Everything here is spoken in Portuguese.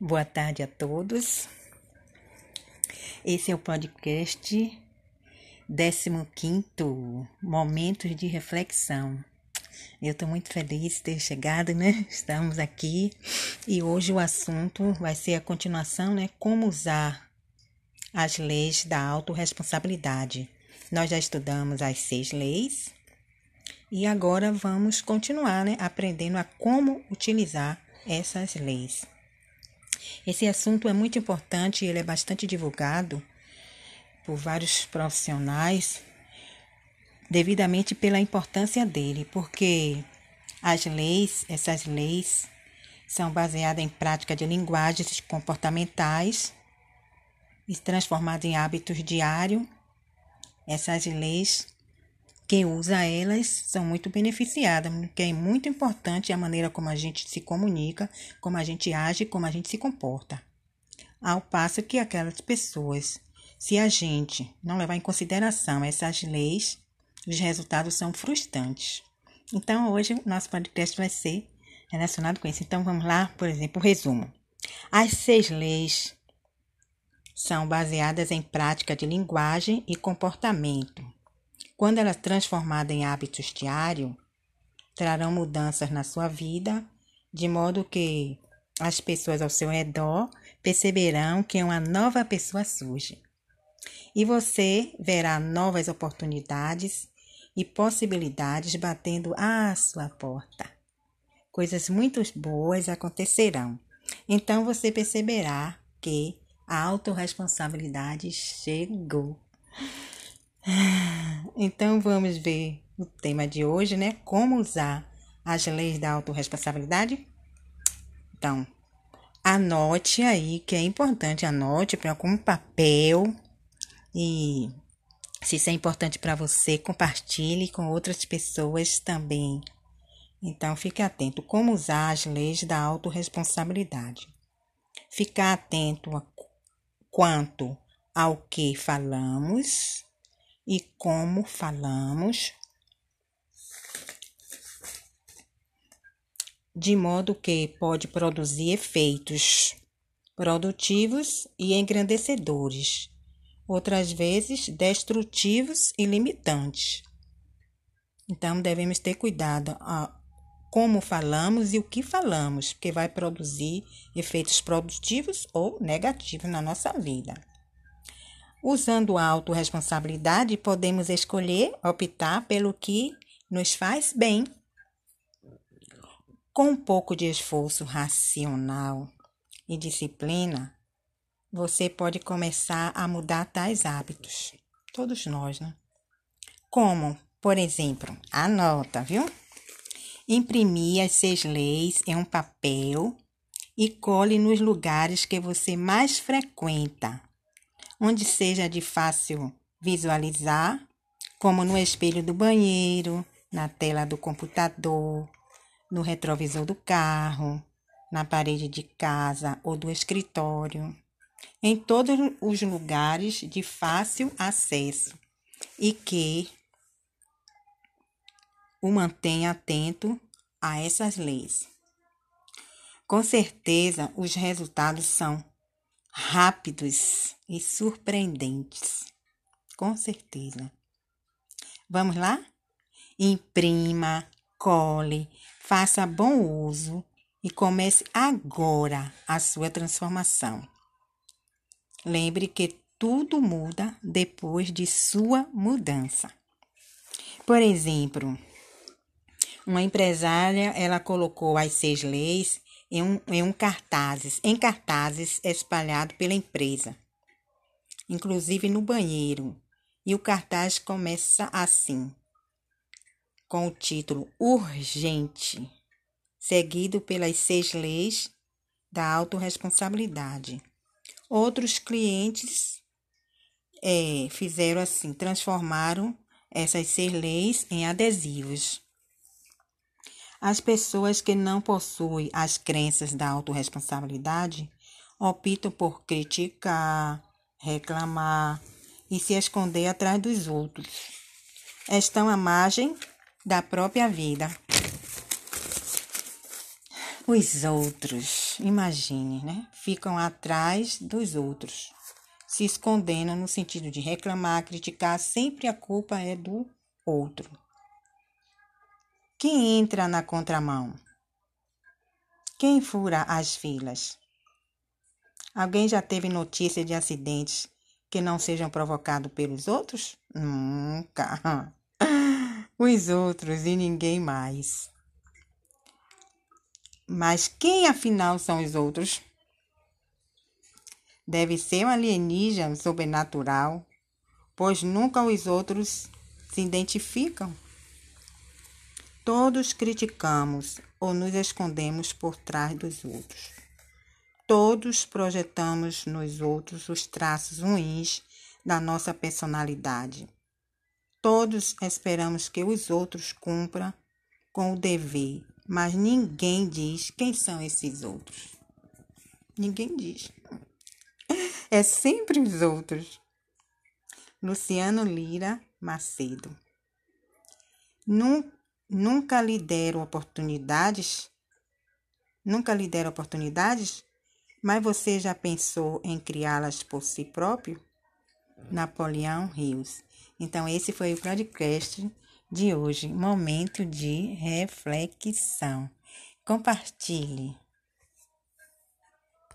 Boa tarde a todos. Esse é o podcast 15 Momentos de Reflexão. Eu estou muito feliz de ter chegado, né? Estamos aqui e hoje o assunto vai ser a continuação, né? Como usar as leis da autorresponsabilidade. Nós já estudamos as seis leis e agora vamos continuar, né? Aprendendo a como utilizar essas leis. Esse assunto é muito importante ele é bastante divulgado por vários profissionais, devidamente pela importância dele, porque as leis, essas leis, são baseadas em prática de linguagens comportamentais e transformadas em hábitos diários. Essas leis quem usa elas são muito beneficiadas, porque é muito importante a maneira como a gente se comunica, como a gente age, como a gente se comporta. Ao passo que aquelas pessoas, se a gente não levar em consideração essas leis, os resultados são frustrantes. Então, hoje, nosso podcast vai ser relacionado com isso. Então, vamos lá, por exemplo, o resumo. As seis leis são baseadas em prática de linguagem e comportamento quando ela é transformada em hábitos diários, trarão mudanças na sua vida, de modo que as pessoas ao seu redor perceberão que uma nova pessoa surge. E você verá novas oportunidades e possibilidades batendo à sua porta. Coisas muito boas acontecerão. Então você perceberá que a autorresponsabilidade chegou. Então vamos ver o tema de hoje, né? Como usar as leis da autorresponsabilidade? Então, anote aí que é importante, anote para algum papel e se isso é importante para você, compartilhe com outras pessoas também. Então, fique atento como usar as leis da autorresponsabilidade. Ficar atento a quanto ao que falamos e como falamos, de modo que pode produzir efeitos produtivos e engrandecedores, outras vezes destrutivos e limitantes. Então devemos ter cuidado a como falamos e o que falamos, porque vai produzir efeitos produtivos ou negativos na nossa vida. Usando a autorresponsabilidade, podemos escolher optar pelo que nos faz bem. Com um pouco de esforço racional e disciplina, você pode começar a mudar tais hábitos. Todos nós, né? Como, por exemplo, anota, viu? Imprimir as seis leis em um papel e cole nos lugares que você mais frequenta onde seja de fácil visualizar, como no espelho do banheiro, na tela do computador, no retrovisor do carro, na parede de casa ou do escritório, em todos os lugares de fácil acesso e que o mantenha atento a essas leis. Com certeza, os resultados são rápidos e surpreendentes. Com certeza. Vamos lá? Imprima, cole, faça bom uso e comece agora a sua transformação. Lembre que tudo muda depois de sua mudança. Por exemplo, uma empresária, ela colocou as seis leis em um, em um cartazes, em cartazes espalhado pela empresa, inclusive no banheiro. E o cartaz começa assim, com o título Urgente, seguido pelas seis leis da autorresponsabilidade. Outros clientes é, fizeram assim, transformaram essas seis leis em adesivos. As pessoas que não possuem as crenças da autorresponsabilidade optam por criticar, reclamar e se esconder atrás dos outros. Estão à margem da própria vida. Os outros, imagine, né? Ficam atrás dos outros, se escondendo no sentido de reclamar, criticar, sempre a culpa é do outro. Quem entra na contramão? Quem fura as filas? Alguém já teve notícia de acidentes que não sejam provocados pelos outros? Nunca. Os outros e ninguém mais. Mas quem afinal são os outros? Deve ser um alienígena sobrenatural, pois nunca os outros se identificam. Todos criticamos ou nos escondemos por trás dos outros. Todos projetamos nos outros os traços ruins da nossa personalidade. Todos esperamos que os outros cumpram com o dever mas ninguém diz quem são esses outros. Ninguém diz. É sempre os outros. Luciano Lira Macedo. Nunca lhe deram oportunidades? Nunca lhe deram oportunidades? Mas você já pensou em criá-las por si próprio? Napoleão Rios. Então, esse foi o podcast de hoje, momento de reflexão. Compartilhe.